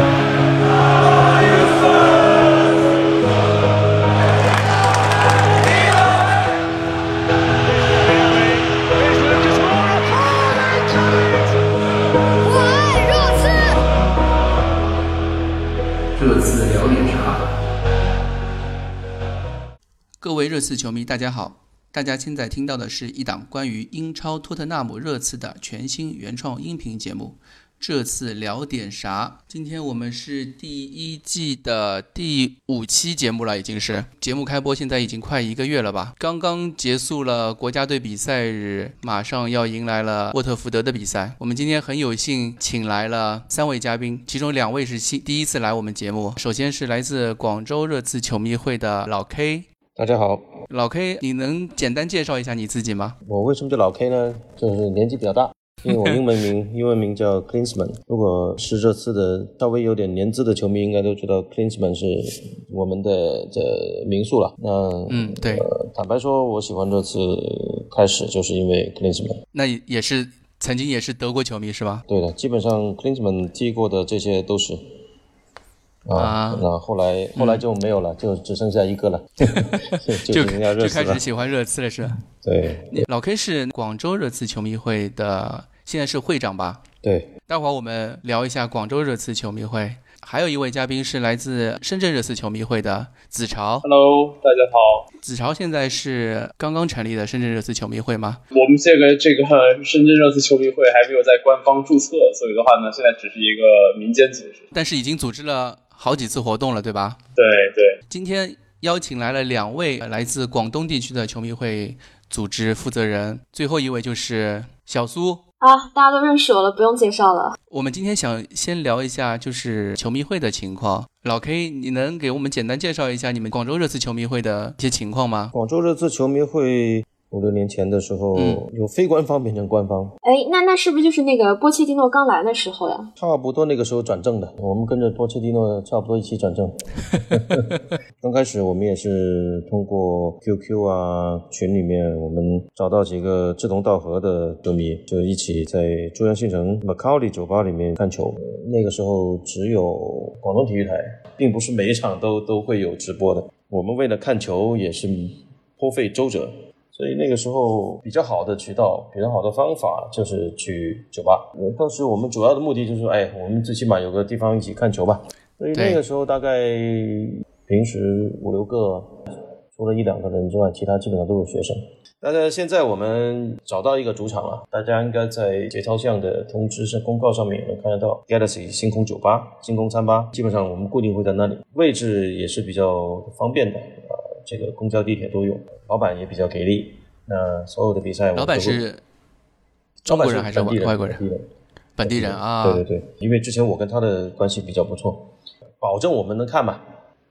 我爱热刺。热刺聊点啥？各位热刺球迷，大家好！大家现在听到的是一档关于英超托特纳姆热刺的全新原创音频节目。这次聊点啥？今天我们是第一季的第五期节目了，已经是节目开播，现在已经快一个月了吧？刚刚结束了国家队比赛日，马上要迎来了沃特福德的比赛。我们今天很有幸请来了三位嘉宾，其中两位是新第一次来我们节目。首先是来自广州热刺球迷会的老 K，大家好，老 K，你能简单介绍一下你自己吗？我为什么叫老 K 呢？就是年纪比较大，因为我英文名英文名叫 Klinsman。如果是这次的稍微有点年资的球迷，应该都知道 Klinsman 是我们的这民宿了。那嗯，对，呃，坦白说，我喜欢这次开始就是因为 Klinsman。那也也是曾经也是德国球迷是吧？对的，基本上 Klinsman 踢过的这些都是。啊啊，那后来后来就没有了，就只剩下一个了，就就开始。喜欢热刺了是吧？对老 K 是广州热刺球迷会的，现在是会长吧？对，待会儿我们聊一下广州热刺球迷会。还有一位嘉宾是来自深圳热刺球迷会的子潮。Hello，大家好。子潮现在是刚刚成立的深圳热刺球迷会吗？我们这个这个深圳热刺球迷会还没有在官方注册，所以的话呢，现在只是一个民间组织。但是已经组织了好几次活动了，对吧？对对，今天邀请来了两位来自广东地区的球迷会组织负责人，最后一位就是小苏。啊，大家都认识我了，不用介绍了。我们今天想先聊一下就是球迷会的情况。老 K，你能给我们简单介绍一下你们广州热刺球迷会的一些情况吗？广州热刺球迷会五六年前的时候，嗯由非官方变成官方，哎，那那是不是就是那个波切蒂诺刚来的时候呀？差不多那个时候转正的，我们跟着波切蒂诺差不多一起转正。刚开始我们也是通过 QQ 啊群里面，我们找到几个志同道合的球迷，就一起在珠江新城 Macaulay 酒吧里面看球。那个时候只有广东体育台，并不是每一场都都会有直播的。我们为了看球也是颇费周折，所以那个时候比较好的渠道、比较好的方法就是去酒吧。呃当时我们主要的目的就是说，哎，我们最起码有个地方一起看球吧。所以那个时候大概平时五六个，除了一两个人之外，其他基本上都是学生。但是现在我们找到一个主场了，大家应该在节操巷的通知上公告上面也能看得到 Galaxy 星空酒吧、星空餐吧，基本上我们固定会在那里，位置也是比较方便的，呃，这个公交、地铁都有，老板也比较给力。那所有的比赛我们老板都是中国人还是本地外国人？本地人本地人啊。对对对，因为之前我跟他的关系比较不错，保证我们能看嘛。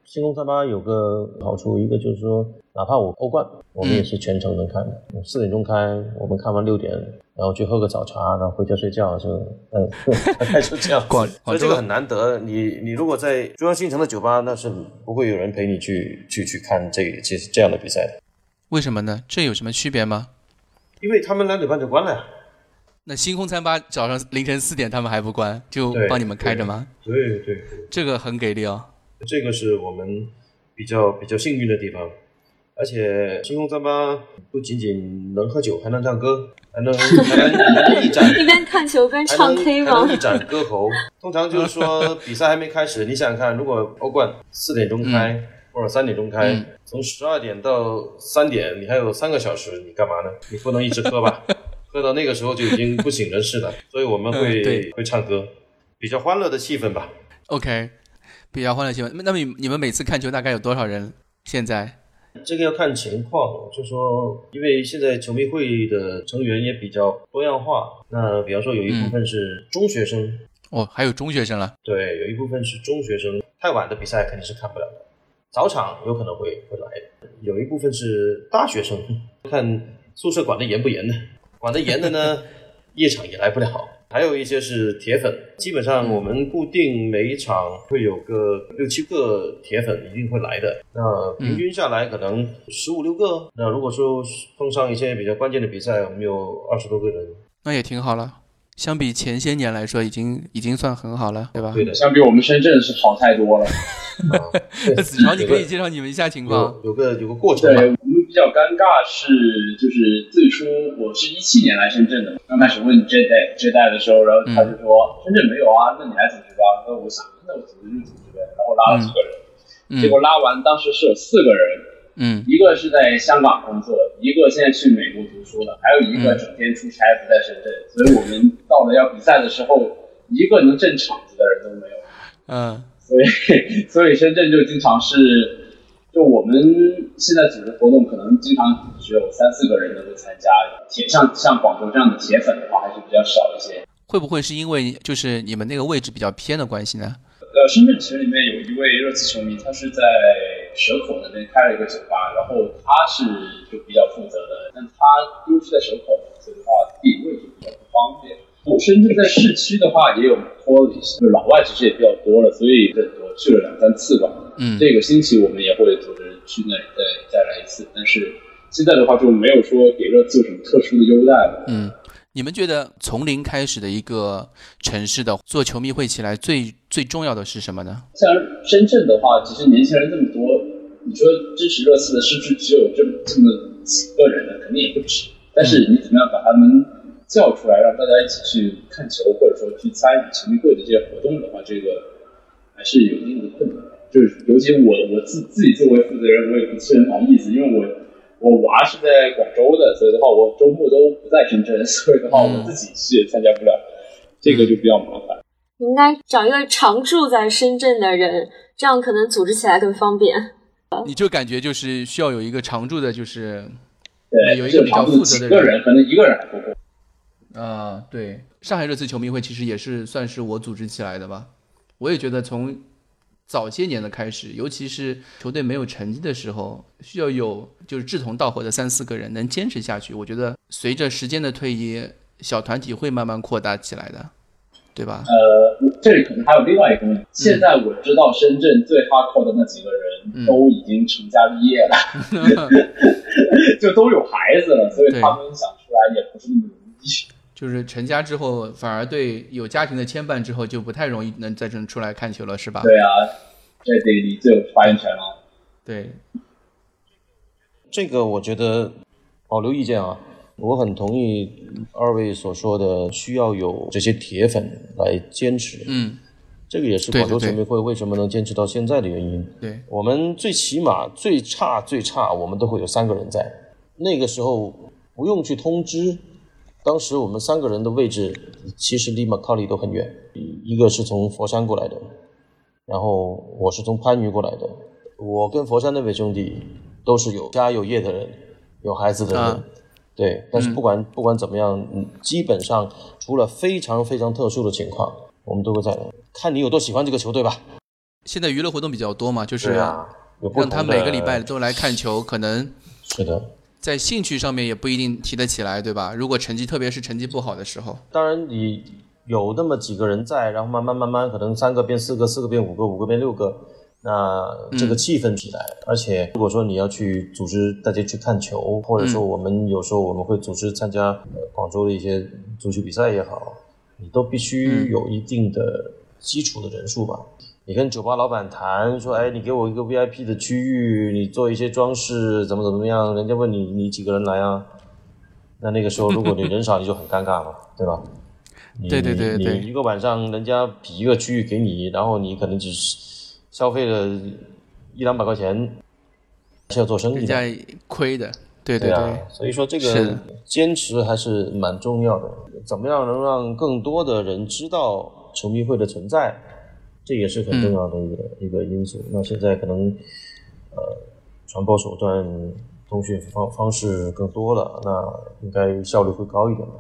星空三八有个好处，一个就是说，哪怕我欧冠，我们也是全程能看的。四、点钟开，我们看完六点，然后去喝个早茶，然后回家睡觉，就嗯，大概就这样。所以这个很难得。你你如果在中央新城的酒吧，那是不会有人陪你去去去看这这这样的比赛的，为什么呢？这有什么区别吗？因为他们两点半就关了呀。那星空餐吧早上凌晨四点他们还不关，就帮你们开着吗？对对对。这个很给力哦。这个是我们比较比较幸运的地方，而且星空三八不仅仅能喝酒，还能唱歌，还能还能还能一展 一边看球边唱 K 吗还能一？展歌喉。通常就是说比赛还没开始，你想想看，如果欧冠四点钟开、或者三点钟开，嗯从十二点到三点，你还有三个小时，你干嘛呢？你不能一直喝吧？喝到那个时候就已经不省人事了。所以我们会、嗯会唱歌，比较欢乐的气氛吧。OK，比较欢乐气氛。那么你你们每次看球大概有多少人？现在这个要看情况，就说因为现在球迷会的成员也比较多样化。那比方说有一部分是中学生，哦，还有中学生了。对，有一部分是中学生，太晚的比赛肯定是看不了的，早场有可能会会来的。有一部分是大学生，看宿舍管得严不严的，管得严的呢，夜场也来不了。还有一些是铁粉，基本上我们固定每一场会有个六七个铁粉一定会来的。那平均下来可能十五六个。那如果说碰上一些比较关键的比赛，我们有二十多个人。那也挺好了。相比前些年来说，已经已经算很好了，对吧？对的，相比我们深圳是好太多了。那子乔，你可以介绍你们一下情况。有有个有个过程对，我们比较尴尬是，就是最初我是一七年来深圳的，刚开始问这代这代的时候，然后他就说、深圳没有啊，那你来组织吧。那我想，那我组织就组织呗，然后拉了几个人，嗯结果拉完当时是有四个人，嗯一个是在香港工作，一个现在去美国读书了，还有一个整天出差不在深圳，所以我们到了要比赛的时候，一个能镇场子的人都没有。嗯 所以，所以深圳就经常是，就我们现在组织活动，可能经常只有三四个人能够参加。铁像像广州这样的铁粉的话，还是比较少一些。会不会是因为就是你们那个位置比较偏的关系呢？呃，深圳其实里面有一位热刺球迷，他是在蛇口那边开了一个酒吧，然后他是就比较负责的，但他因为是在蛇口，所以的话地理位置比较不方便。我深圳在市区的话也有就老外其实也比较多了，所以我去了两三次吧。嗯这个星期我们也会组织去那里再再来一次，但是现在的话就没有说给热刺有什么特殊的优待了。嗯，你们觉得从零开始的一个城市的做球迷会起来最最重要的是什么呢？像深圳的话，其实年轻人这么多，你说支持热刺的是不是只有这么这么几个人呢？肯定也不止。但是你怎么样把他们叫出来，让大家一起去看球，或者说去参与球迷会的这些活动的话，这个还是有一定的困难。就是尤其我我自自己作为负责人，我也不是很好意思，因为我我娃是在广州的，所以的话我周末都不在深圳，所以的话我自己是参加不了，这个就比较麻烦。你应该找一个常住在深圳的人，这样可能组织起来更方便。你就感觉就是需要有一个常驻的，就是对，有一个比较负责的人几个人，可能一个人还不够。啊，对，上海热刺球迷会其实也是算是我组织起来的吧。我也觉得从早些年的开始，尤其是球队没有成绩的时候，需要有就是志同道合的三四个人能坚持下去。我觉得随着时间的推移，小团体会慢慢扩大起来的，对吧？呃，这里可能还有另外一个问题，现在我知道深圳最哈扣的那几个人都已经成家立业了，就都有孩子了，所以他们想出来也不是那么容易。就是成家之后，反而对有家庭的牵绊之后，就不太容易能再出出来看球了，是吧？对啊，这得你最有发言权了。对，这个我觉得保留意见啊，我很同意二位所说的，需要有这些铁粉来坚持。嗯，这个也是广州球迷会为什么能坚持到现在的原因。对，我们最起码最差最差，我们都会有三个人在。那个时候不用去通知，当时我们三个人的位置其实离马卡里都很远，一个是从佛山过来的，然后我是从番禺过来的。我跟佛山那位兄弟都是有家有业的人，有孩子的人。啊对，但是不管、不管怎么样，嗯，基本上除了非常非常特殊的情况，我们都会在的。看你有多喜欢这个球队吧。现在娱乐活动比较多嘛，就是让他每个礼拜都来看球，可能是的。在兴趣上面也不一定提得起来，对吧？如果成绩，特别是成绩不好的时候，当然，你有那么几个人在，然后慢慢慢慢，可能三个变四个，四个变五个，五个变六个，那这个气氛起来。而且，如果说你要去组织大家去看球，或者说我们有时候我们会组织参加、呃、广州的一些足球比赛也好，你都必须有一定的基础的人数吧。你跟酒吧老板谈说，哎，你给我一个 VIP 的区域，你做一些装饰，怎么怎么样？人家问你，你几个人来啊？那那个时候，如果你人少，你就很尴尬嘛，对吧？你对对对对你一个晚上人家比一个区域给你，然后你可能只是消费了一两百块钱，是要做生意的。人家亏的，对对对啊，所以说这个坚持还是蛮重要的。怎么样能让更多的人知道球迷会的存在，这也是很重要的一个、一个因素。那现在可能呃传播手段、通讯方方式更多了，那应该效率会高一点吧。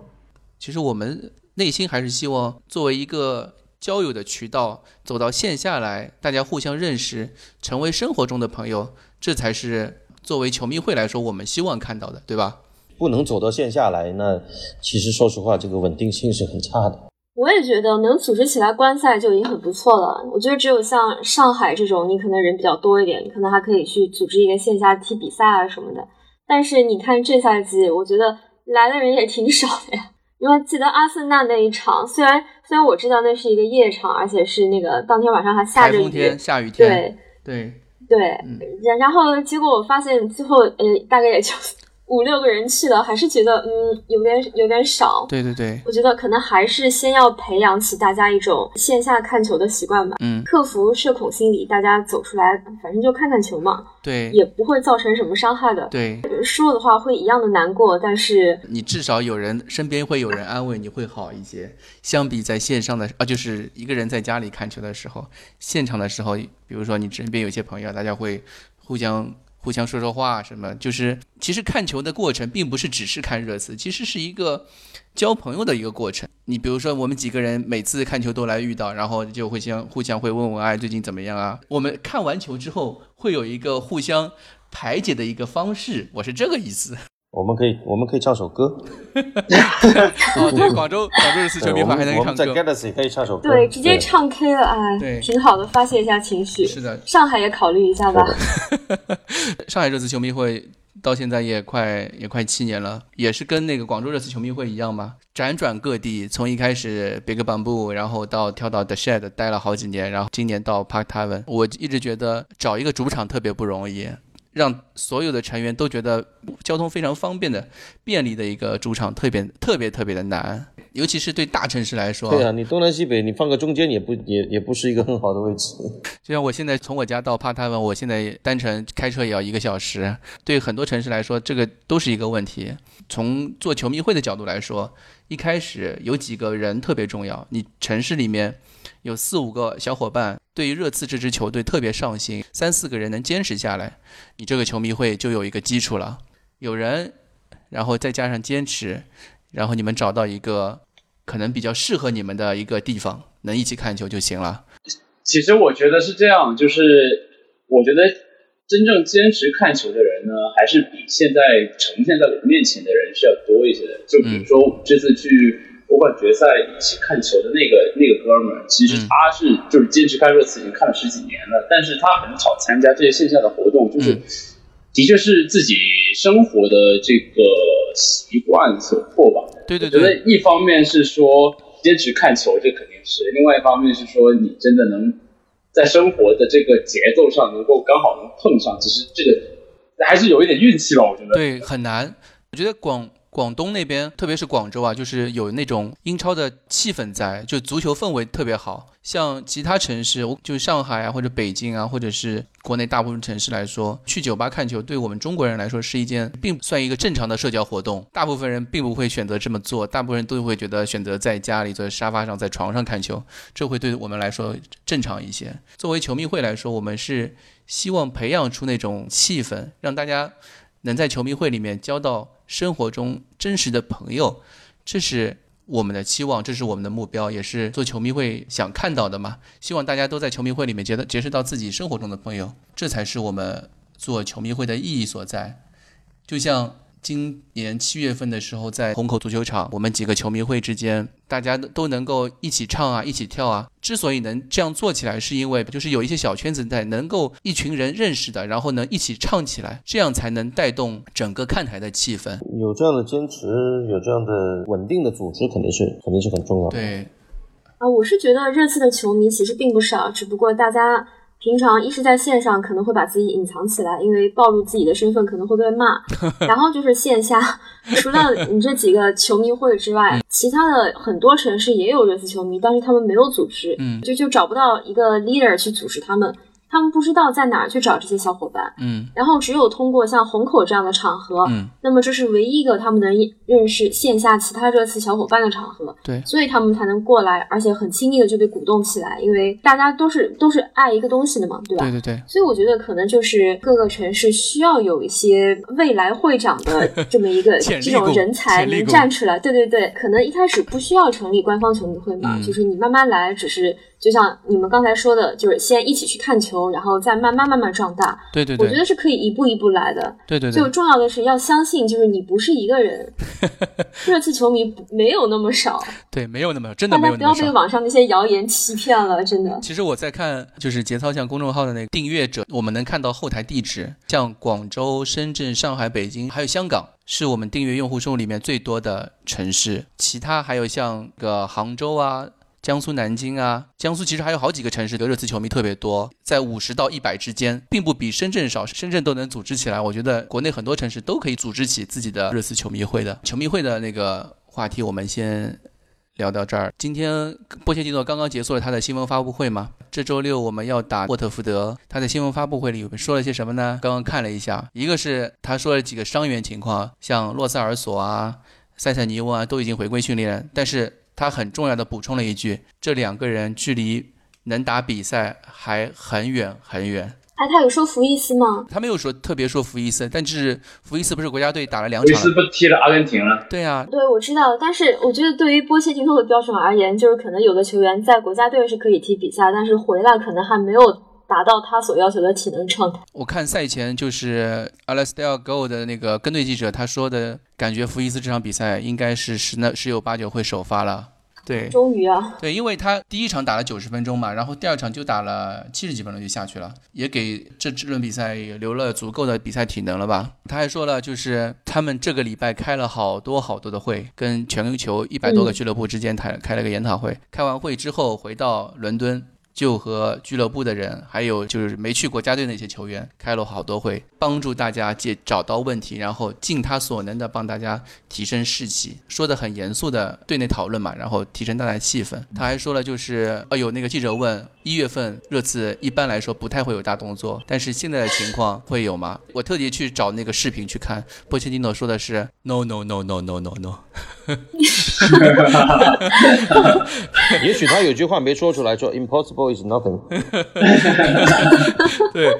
其实我们内心还是希望作为一个交友的渠道，走到线下来，大家互相认识，成为生活中的朋友，这才是作为球迷会来说我们希望看到的，对吧？不能走到线下来，那其实说实话，这个稳定性是很差的。我也觉得能组织起来观赛就已经很不错了。我觉得只有像上海这种，你可能人比较多一点，你可能还可以去组织一个线下踢比赛啊什么的。但是你看这赛季，我觉得来的人也挺少的呀。因为记得阿森纳那一场，虽然虽然我知道那是一个夜场，而且是那个当天晚上还下着雨，天、下雨天，对对对，嗯。然然后结果我发现最后呃大概也就五六个人去的，还是觉得嗯有点有点少。对对对，我觉得可能还是先要培养起大家一种线下看球的习惯吧，嗯，克服社恐心理，大家走出来，反正就看看球嘛，对也不会造成什么伤害的。对，输了的话会一样的难过，但是你至少有人身边会有人安慰你，会好一些。相比在线上的啊，就是一个人在家里看球的时候，现场的时候，比如说你身边有些朋友，大家会互相互相说说话什么，就是其实看球的过程并不是只是看热刺，其实是一个交朋友的一个过程。你比如说我们几个人每次看球都来遇到，然后就会相互相会问问哎最近怎么样啊？我们看完球之后会有一个互相排解的一个方式，我是这个意思。我们可以我们可以唱首歌，哦，对，广州广州热刺球迷对我会还能唱歌我们在，Galaxy 可以唱首歌，对直接唱 K 了，哎对，挺好的，发泄一下情绪。是的，上海也考虑一下吧。上海热刺球迷会到现在也快也快七年了，也是跟那个广州热刺球迷会一样嘛，辗转各地，从一开始 Big Bamboo，然后到跳到 The Shed 待了好几年，然后今年到 Park Tavern，我一直觉得找一个主场特别不容易。让所有的成员都觉得交通非常方便的、便利的一个主场，特别特别特别的难，尤其是对大城市来说。对啊，你东南西北，你放个中间也不也也不是一个很好的位置。就像我现在从我家到帕塔文，我现在单程开车也要一个小时，对很多城市来说，这个都是一个问题。从做球迷会的角度来说，一开始有几个人特别重要，你城市里面有四五个小伙伴对于热刺这支球队特别上心，三四个人能坚持下来，你这个球迷会就有一个基础了。有人，然后再加上坚持，然后你们找到一个可能比较适合你们的一个地方，能一起看球就行了。其实我觉得是这样，就是我觉得真正坚持看球的人呢，还是比现在呈现在我面前的人是要多一些的。就比如说我这次去欧冠决赛一起看球的那个那个哥们儿，其实他是就是坚持看热刺已经看了十几年了，但是他很少参加这些线下的活动，就是嗯的确是自己生活的这个习惯所迫吧。对对我觉得对，一方面是说坚持看球，这肯定是；另外一方面是说你真的能在生活的这个节奏上能够刚好能碰上，其实这个还是有一点运气吧，我觉得。对，很难。我觉得广广东那边，特别是广州啊，就是有那种英超的气氛在，就足球氛围特别好。像其他城市，就上海啊，或者北京啊，或者是国内大部分城市来说，去酒吧看球，对我们中国人来说是一件并不算一个正常的社交活动。大部分人并不会选择这么做，大部分人都会觉得选择在家里坐在沙发上，在床上看球，这会对我们来说正常一些。作为球迷会来说，我们是希望培养出那种气氛，让大家能在球迷会里面交到生活中真实的朋友，这是我们的期望，这是我们的目标，也是做球迷会想看到的嘛。希望大家都在球迷会里面结到结识到自己生活中的朋友，这才是我们做球迷会的意义所在。就像今年七月份的时候，在虹口足球场，我们几个球迷会之间，大家都能够一起唱啊，一起跳啊。之所以能这样做起来，是因为就是有一些小圈子在，能够一群人认识的，然后呢一起唱起来，这样才能带动整个看台的气氛。有这样的坚持，有这样的稳定的组织，肯定是肯定是很重要的。对，啊，我是觉得热刺的球迷其实并不少，只不过大家平常一是在线上可能会把自己隐藏起来，因为暴露自己的身份可能会被骂，然后就是线下，除了你这几个球迷会之外，其他的很多城市也有热刺球迷，但是他们没有组织，嗯就就找不到一个 leader 去组织他们，他们不知道在哪儿去找这些小伙伴，嗯。然后只有通过像虹口这样的场合，嗯，那么这是唯一一个他们能认识线下其他热刺小伙伴的场合，对。所以他们才能过来，而且很轻易的就被鼓动起来，因为大家都是都是爱一个东西的嘛，对吧？对对对，所以我觉得可能就是各个城市需要有一些未来会长的 这么一个这种人才能站出来。对对对，可能一开始不需要成立官方球迷会嘛，嗯。就是你慢慢来，只是就像你们刚才说的，就是先一起去看球，然后再慢慢慢慢壮大。对对对我觉得是可以一步一步来的。对对对，最重要的是要相信，就是你不是一个人，热刺球迷没有那么少，对没有那么真的大没有那么少。家不要被网上那些谣言欺骗了，真的。其实我在看，就是节操像公众号的那个订阅者，我们能看到后台地址，像广州、深圳、上海、北京，还有香港，是我们订阅用户数里面最多的城市，其他还有像个杭州啊。江苏南京啊，江苏其实还有好几个城市的热刺球迷特别多，在五十到一百之间，并不比深圳少。深圳都能组织起来，我觉得国内很多城市都可以组织起自己的热刺球迷会的。球迷会的那个话题，我们先聊到这儿。今天波切蒂诺刚刚结束了他的新闻发布会嘛？这周六我们要打沃特福德，他在新闻发布会里说了些什么呢？刚刚看了一下，一个是他说了几个伤员情况，像洛塞尔索啊、塞塞尼翁啊都已经回归训练，但是。他很重要的补充了一句：“这两个人距离能打比赛还很远很远。”哎，他有说福伊斯吗？他没有说特别说福伊斯，但是福伊斯不是国家队打了两场，福伊斯不踢了阿根廷了？对啊，对，我知道。但是我觉得对于波切蒂诺的标准而言，就是可能有的球员在国家队是可以踢比赛，但是回来可能还没有。达到他所要求的体能状态。我看赛前就是 Alastair Go 的那个跟队记者，他说的感觉福伊斯这场比赛应该是十那十有八九会首发了。对，终于啊，对，因为他第一场打了九十分钟嘛，然后第二场就打了七十几分钟就下去了，也给这这轮比赛留了足够的比赛体能了吧。他还说了，就是他们这个礼拜开了好多好多的会，跟全球一百多个俱乐部之间开开了个研讨会。开完会之后回到伦敦。就和俱乐部的人，还有就是没去国家队那些球员开了好多会，帮助大家解找到问题，然后尽他所能的帮大家提升士气，说的很严肃的队内讨论嘛，然后提升大家气氛。他还说了，就是呃有那个记者问，一月份热刺一般来说不太会有大动作，但是现在的情况会有吗？我特地去找那个视频去看，波切蒂诺说的是 no no no no no no no。也许他有句话没说出来，说 impossible is nothing。对，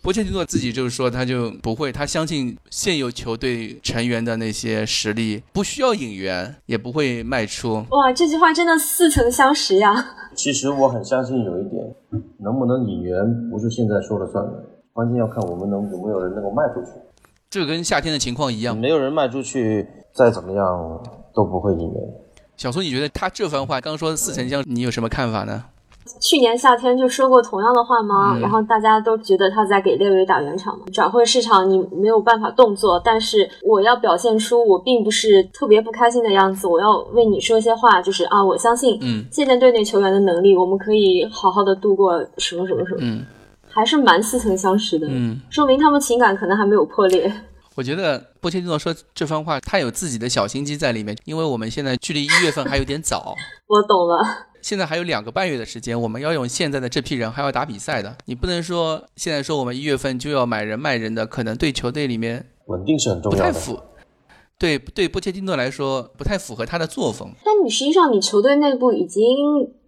波切蒂诺自己就是说，他就不会，他相信现有球队成员的那些实力，不需要引援，也不会卖出。哇，这句话真的似曾相识呀！其实我很相信有一点，能不能引援不是现在说了算的，关键要看我们能有没有人能够卖出去。这跟夏天的情况一样，没有人卖出去。再怎么样都不会引援。小苏，你觉得他这番话刚说似曾相，你有什么看法呢？去年夏天就说过同样的话吗？然后大家都觉得他在给列维打圆场嘛。转会市场你没有办法动作，但是我要表现出我并不是特别不开心的样子。我要为你说一些话，就是啊，我相信嗯现在队内球员的能力，我们可以好好的度过什么什么什么。嗯，还是蛮似曾相识的。嗯，说明他们情感可能还没有破裂。我觉得波切蒂诺说这番话，他有自己的小心机在里面，因为我们现在距离一月份还有点早。我懂了，现在还有两个半月的时间，我们要用现在的这批人还要打比赛的，你不能说现在说我们一月份就要买人卖人的，可能对球队里面稳定是很重要的。不太符。对对，波切蒂诺来说不太符合他的作风。但你实际上，你球队内部已经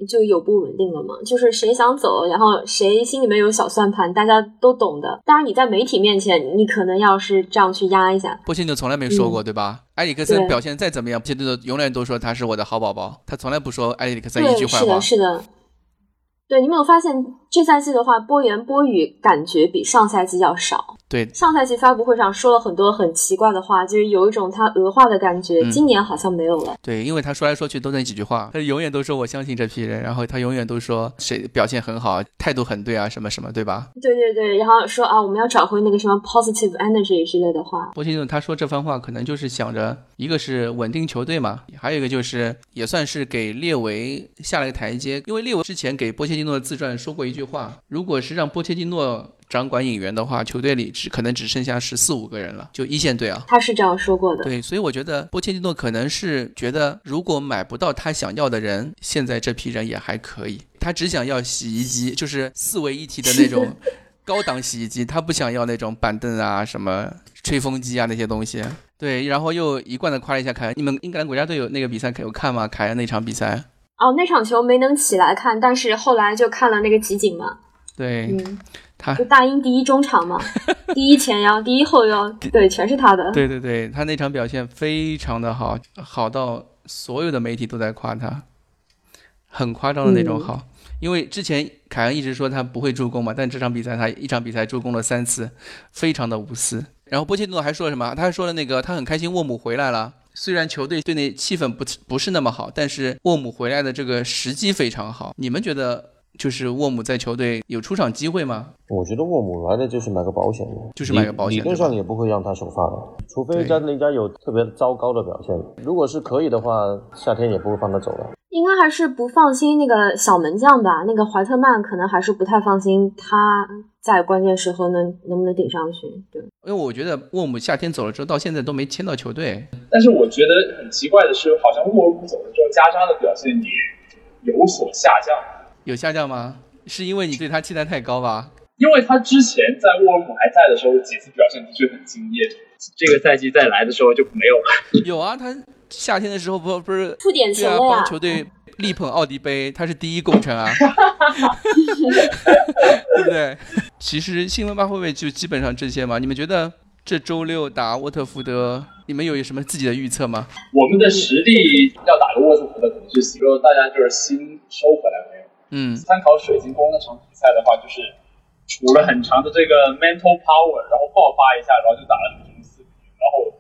就有不稳定了嘛？就是谁想走，然后谁心里面有小算盘，大家都懂的。当然，你在媒体面前，你可能要是这样去压一下。波切蒂诺从来没说过，对吧？埃里克森表现再怎么样，波切蒂诺永远都说他是我的好宝宝，他从来不说埃里克森一句坏话。是的，是的。对，你没有发现这赛季的话，波言波语感觉比上赛季要少。对，上赛季发布会上说了很多很奇怪的话，就是有一种他俄化的感觉。今年好像没有了。对，因为他说来说去都那几句话，他永远都说我相信这批人，然后他永远都说谁表现很好，态度很对啊，什么什么，对吧？对对对，然后说啊，我们要找回那个什么 positive energy 之类的话。波切蒂诺他说这番话，可能就是想着一个是稳定球队嘛，还有一个就是也算是给列维下了一个台阶，因为列维之前给波切蒂诺的自传说过一句话，如果是让波切蒂诺。掌管引援的话，球队里只可能只剩下十四五个人了，就一线队啊。他是这样说过的。对，所以我觉得波切蒂诺可能是觉得，如果买不到他想要的人，现在这批人也还可以。他只想要洗衣机，就是四位一体的那种 高档洗衣机，他不想要那种板凳啊、什么吹风机啊那些东西。对，然后又一贯的夸了一下凯恩。你们英格兰国家队有那个比赛有看吗？凯恩那场比赛？哦，那场球没能起来看，但是后来就看了那个集锦嘛。对，嗯。就大英第一中场嘛，第一前腰，第一后腰，对，全是他的。对对对，他那场表现非常的好，好到所有的媒体都在夸他，很夸张的那种好。因为之前凯恩一直说他不会助攻嘛，但这场比赛他一场比赛助攻了三次，非常的无私。然后波切蒂诺还说了什么？他还说了那个他很开心沃姆回来了，虽然球队队内气氛不不是那么好，但是沃姆回来的这个时机非常好。你们觉得？就是沃姆在球队有出场机会吗？我觉得沃姆来的就是买个保险的，就是买个保险理理论上也不会让他首发的，除非对加人家有特别糟糕的表现。如果是可以的话，夏天也不会放他走的。应该还是不放心那个小门将吧，那个怀特曼可能还是不太放心他在关键时候能能不能顶上去。对，因为我觉得沃姆夏天走了之后，到现在都没签到球队。但是我觉得很奇怪的是，好像沃尔姆走了之后，加沙的表现也有所下降。有下降吗？是因为你对他期待太高吧？因为他之前在沃尔姆还在的时候，几次表现的确很惊艳。这个赛季再来的时候就没有了。有啊，他夏天的时候不不是出点对啊，帮球队力捧奥迪杯，他是第一功臣啊，对不对？其实新闻发布会就基本上这些嘛。你们觉得这周六打沃特福德，你们有什么自己的预测吗？我们的实力要打个沃特福德，可能是希望大家就是心收回来没有。嗯，参考水晶宫那场比赛的话，就是处了很长的这个 mental power，然后爆发一下，然后就打了很中四比，然后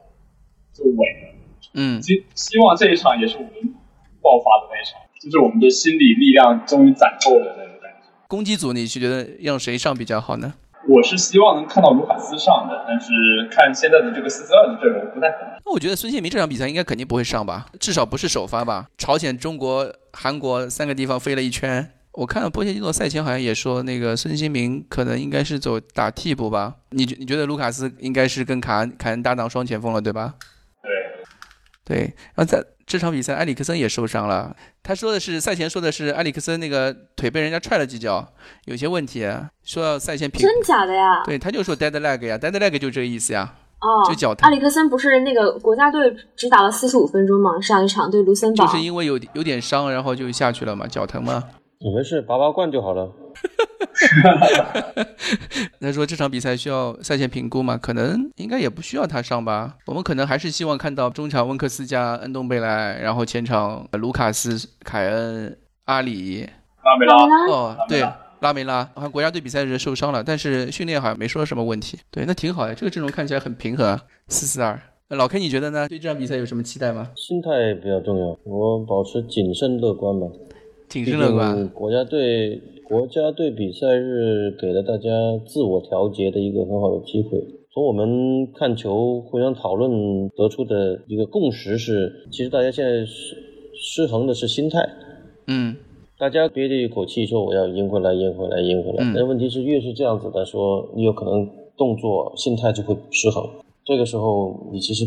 就稳了。嗯，希希望这一场也是我们爆发的那一场，就是我们的心理力量终于攒够了那种感觉。攻击组你是觉得让谁上比较好呢？我是希望能看到卢卡斯上的，但是看现在的这个四四二的阵容不太可能。那我觉得孙兴民这场比赛应该肯定不会上吧，至少不是首发吧。朝鲜、中国、韩国三个地方飞了一圈。我看了波切蒂诺赛前好像也说，那个孙兴民可能应该是走打替补吧。你觉你觉得卢卡斯应该是跟卡恩卡恩搭档双前锋了，对吧？对，对。然后在这场比赛，埃里克森也受伤了。他说的是赛前说的是埃里克森那个腿被人家踹了几脚，有些问题，说要赛前评。真假的呀？对，他就说 dead leg 呀，dead leg 就这个意思呀，哦，就脚疼埃里克森不是那个国家队只打了四十五分钟吗？上一场对卢森堡。就是因为有有点伤，然后就下去了嘛，脚疼嘛。你没事，拔拔罐就好了。他说这场比赛需要赛前评估吗？可能应该也不需要他上吧。我们可能还是希望看到中场温克斯加恩东贝莱，然后前场卢卡斯、凯恩、阿里。拉梅拉，哦，对，拉梅拉，好像国家队比赛日受伤了，但是训练好像没说什么问题。对，那挺好的，这个阵容看起来很平衡啊，四四二。老 K 你觉得呢？对这场比赛有什么期待吗？心态比较重要，我保持谨慎乐观吧。谨毕慎乐观竟。国家队国家队比赛日给了大家自我调节的一个很好的机会。从我们看球互相讨论得出的一个共识是，其实大家现在失失衡的是心态。嗯，大家憋着一口气说我要赢回来，赢回来，赢回来。嗯但问题是，越是这样子的说，你有可能动作、心态就会失衡。这个时候，你其实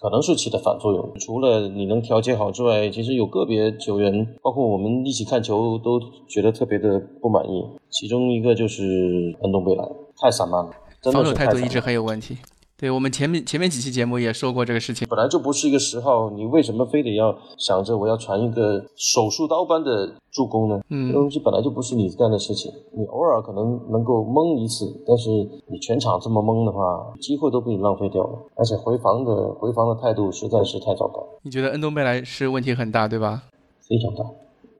可能是起的反作用。除了你能调节好之外，其实有个别球员，包括我们一起看球，都觉得特别的不满意。其中一个就是恩东贝莱，太散漫了，真的防守态度一直很有问题。对我们前面前面几期节目也说过这个事情。本来就不是一个十号，你为什么非得要想着我要传一个手术刀般的助攻呢？嗯这东西本来就不是你干的事情，你偶尔可能能够蒙一次，但是你全场这么蒙的话，机会都被你浪费掉了，而且回防的回防的态度实在是太糟糕，你觉得恩东贝莱是问题很大，对吧？非常大。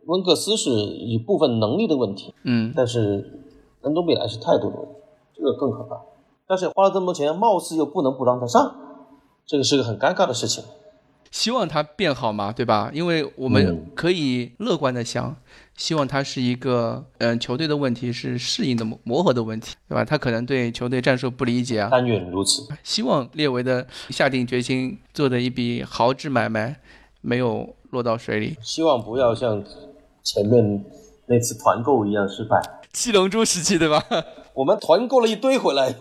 温克斯是一部分能力的问题，嗯，但是恩东贝莱是态度的问题，这个更可怕。但是花了这么多钱，貌似又不能不让他上，这个是个很尴尬的事情。希望他变好嘛，对吧？因为我们嗯可以乐观的想，希望他是一个，嗯、球队的问题是适应的磨磨合的问题，对吧？他可能对球队战术不理解啊。但愿如此。希望列维的下定决心做的一笔豪掷买卖没有落到水里。希望不要像前面那次团购一样失败。七龙珠时期，对吧？我们团购了一堆回来，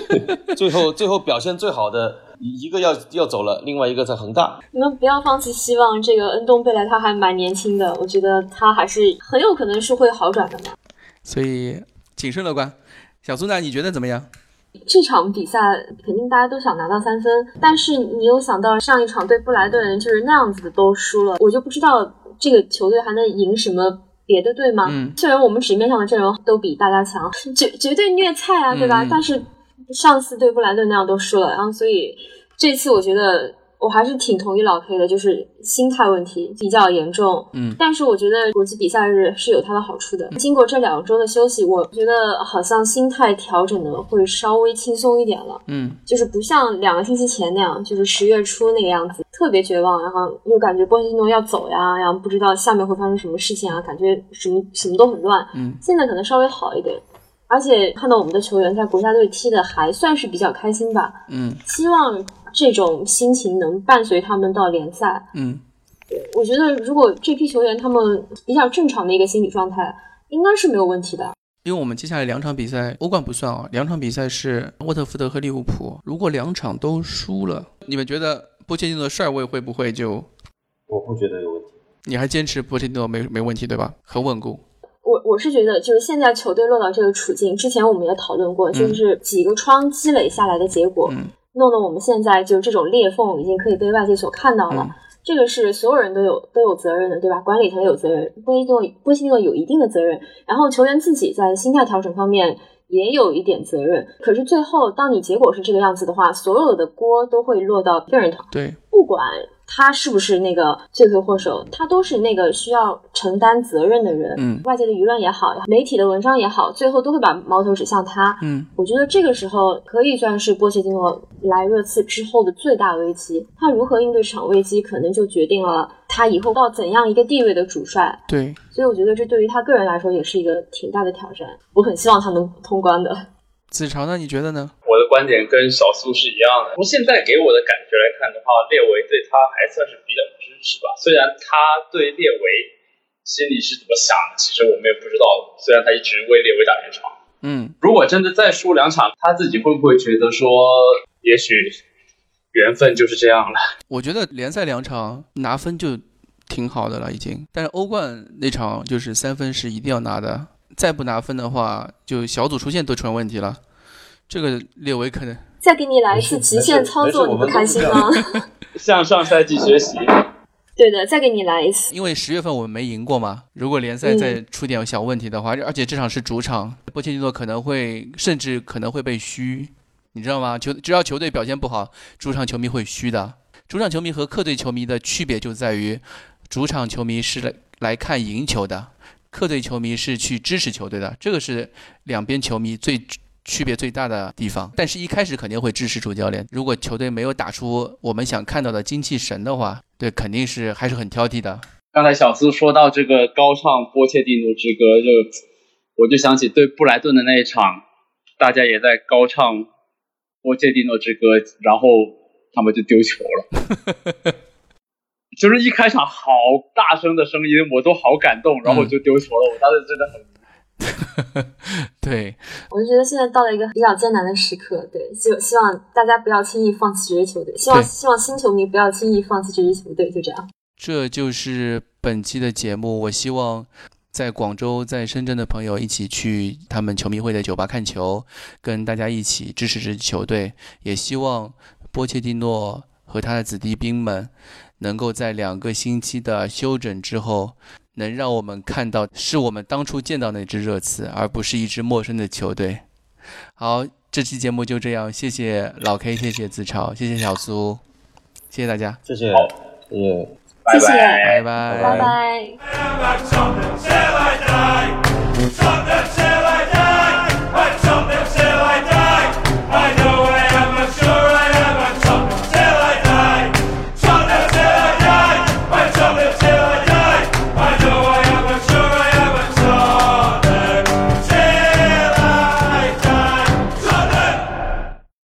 最后最后表现最好的一一个要要走了，另外一个在恒大。你们不要放弃希望，这个恩东贝莱他还蛮年轻的，我觉得他还是很有可能是会好转的嘛。所以谨慎乐观。小苏呢？你觉得怎么样？这场比赛肯定大家都想拿到三分，但是你又想到上一场对布莱顿就是那样子的都输了，我就不知道这个球队还能赢什么别的队吗？嗯虽然我们纸面上的阵容都比大家强，绝绝对虐菜啊，对吧？嗯但是上次对布莱顿那样都输了，然后所以这次我觉得我还是挺同意老 K 的，就是心态问题比较严重。嗯但是我觉得国际比赛日是有它的好处的。经过这两周的休息，我觉得好像心态调整的会稍微轻松一点了。嗯就是不像两个星期前那样，就是十月初那个样子，特别绝望，然后又感觉波切蒂诺要走呀，然后不知道下面会发生什么事情啊，感觉什么什么都很乱。嗯，现在可能稍微好一点，而且看到我们的球员在国家队踢的还算是比较开心吧。嗯希望这种心情能伴随他们到联赛。嗯，我觉得如果这批球员他们比较正常的一个心理状态，应该是没有问题的。因为我们接下来两场比赛，欧冠不算啊，两场比赛是沃特福德和利物浦。如果两场都输了，你们觉得波切蒂诺的帅位会不会就？我不觉得有问题。你还坚持波切蒂诺没没问题对吧？很稳固。我我是觉得，就是现在球队落到这个处境，之前我们也讨论过，就是几个窗积累下来的结果，嗯弄得我们现在就这种裂缝已经可以被外界所看到了。嗯这个是所有人都有都有责任的，对吧？管理层有责任，波西诺波西诺有一定的责任，然后球员自己在心态调整方面也有一点责任。可是最后，当你结果是这个样子的话，所有的锅都会落到一个人头，对，不管他是不是那个罪魁祸首，他都是那个需要承担责任的人。嗯外界的舆论也好，媒体的文章也好，最后都会把矛头指向他。嗯我觉得这个时候可以算是波切蒂诺来热刺之后的最大危机。他如何应对这场危机，可能就决定了他以后到怎样一个地位的主帅。对，所以我觉得这对于他个人来说也是一个挺大的挑战。我很希望他能通关的。子潮呢？你觉得呢？我的观点跟小苏是一样的。从现在给我的感觉来看的话，列维对他还算是比较支持吧。虽然他对列维心里是怎么想的，其实我们也不知道。虽然他一直为列维打圆场，嗯，如果真的再输两场，他自己会不会觉得说，也许缘分就是这样了？我觉得联赛两场拿分就挺好的了，已经。但是欧冠那场就是三分是一定要拿的，再不拿分的话，就小组出线都成问题了。这个列维可能再给你来一次极限操作，你不开心吗？向上赛季学习。对的，再给你来一次。因为十月份我们没赢过嘛，如果联赛再出点小问题的话，而且这场是主场，波切蒂诺可能会甚至可能会被虚，你知道吗？球只要球队表现不好，主场球迷会虚的。主场球迷和客队球迷的区别就在于，主场球迷是来来看赢球的，客队球迷是去支持球队的，这个是两边球迷最区别最大的地方。但是，一开始肯定会支持主教练。如果球队没有打出我们想看到的精气神的话，对，肯定是还是很挑剔的。刚才小苏说到这个高唱波切蒂诺之歌，就我就想起对布莱顿的那一场，大家也在高唱波切蒂诺之歌，然后他们就丢球了。就是一开场好大声的声音，我都好感动，然后我就丢球了。我当时真的很 对，我就觉得现在到了一个比较艰难的时刻，对，希希望大家不要轻易放弃这支球队，希望希望新球迷不要轻易放弃这支球队，就这样。这就是本期的节目。我希望在广州、在深圳的朋友一起去他们球迷会的酒吧看球，跟大家一起支持这支球队。也希望波切蒂诺和他的子弟兵们能够在两个星期的休整之后，能让我们看到是我们当初见到那支热刺，而不是一支陌生的球队。好，这期节目就这样，谢谢老 K，谢谢子超，谢谢小苏，谢谢大家，谢谢，谢谢。谢谢，拜拜拜拜。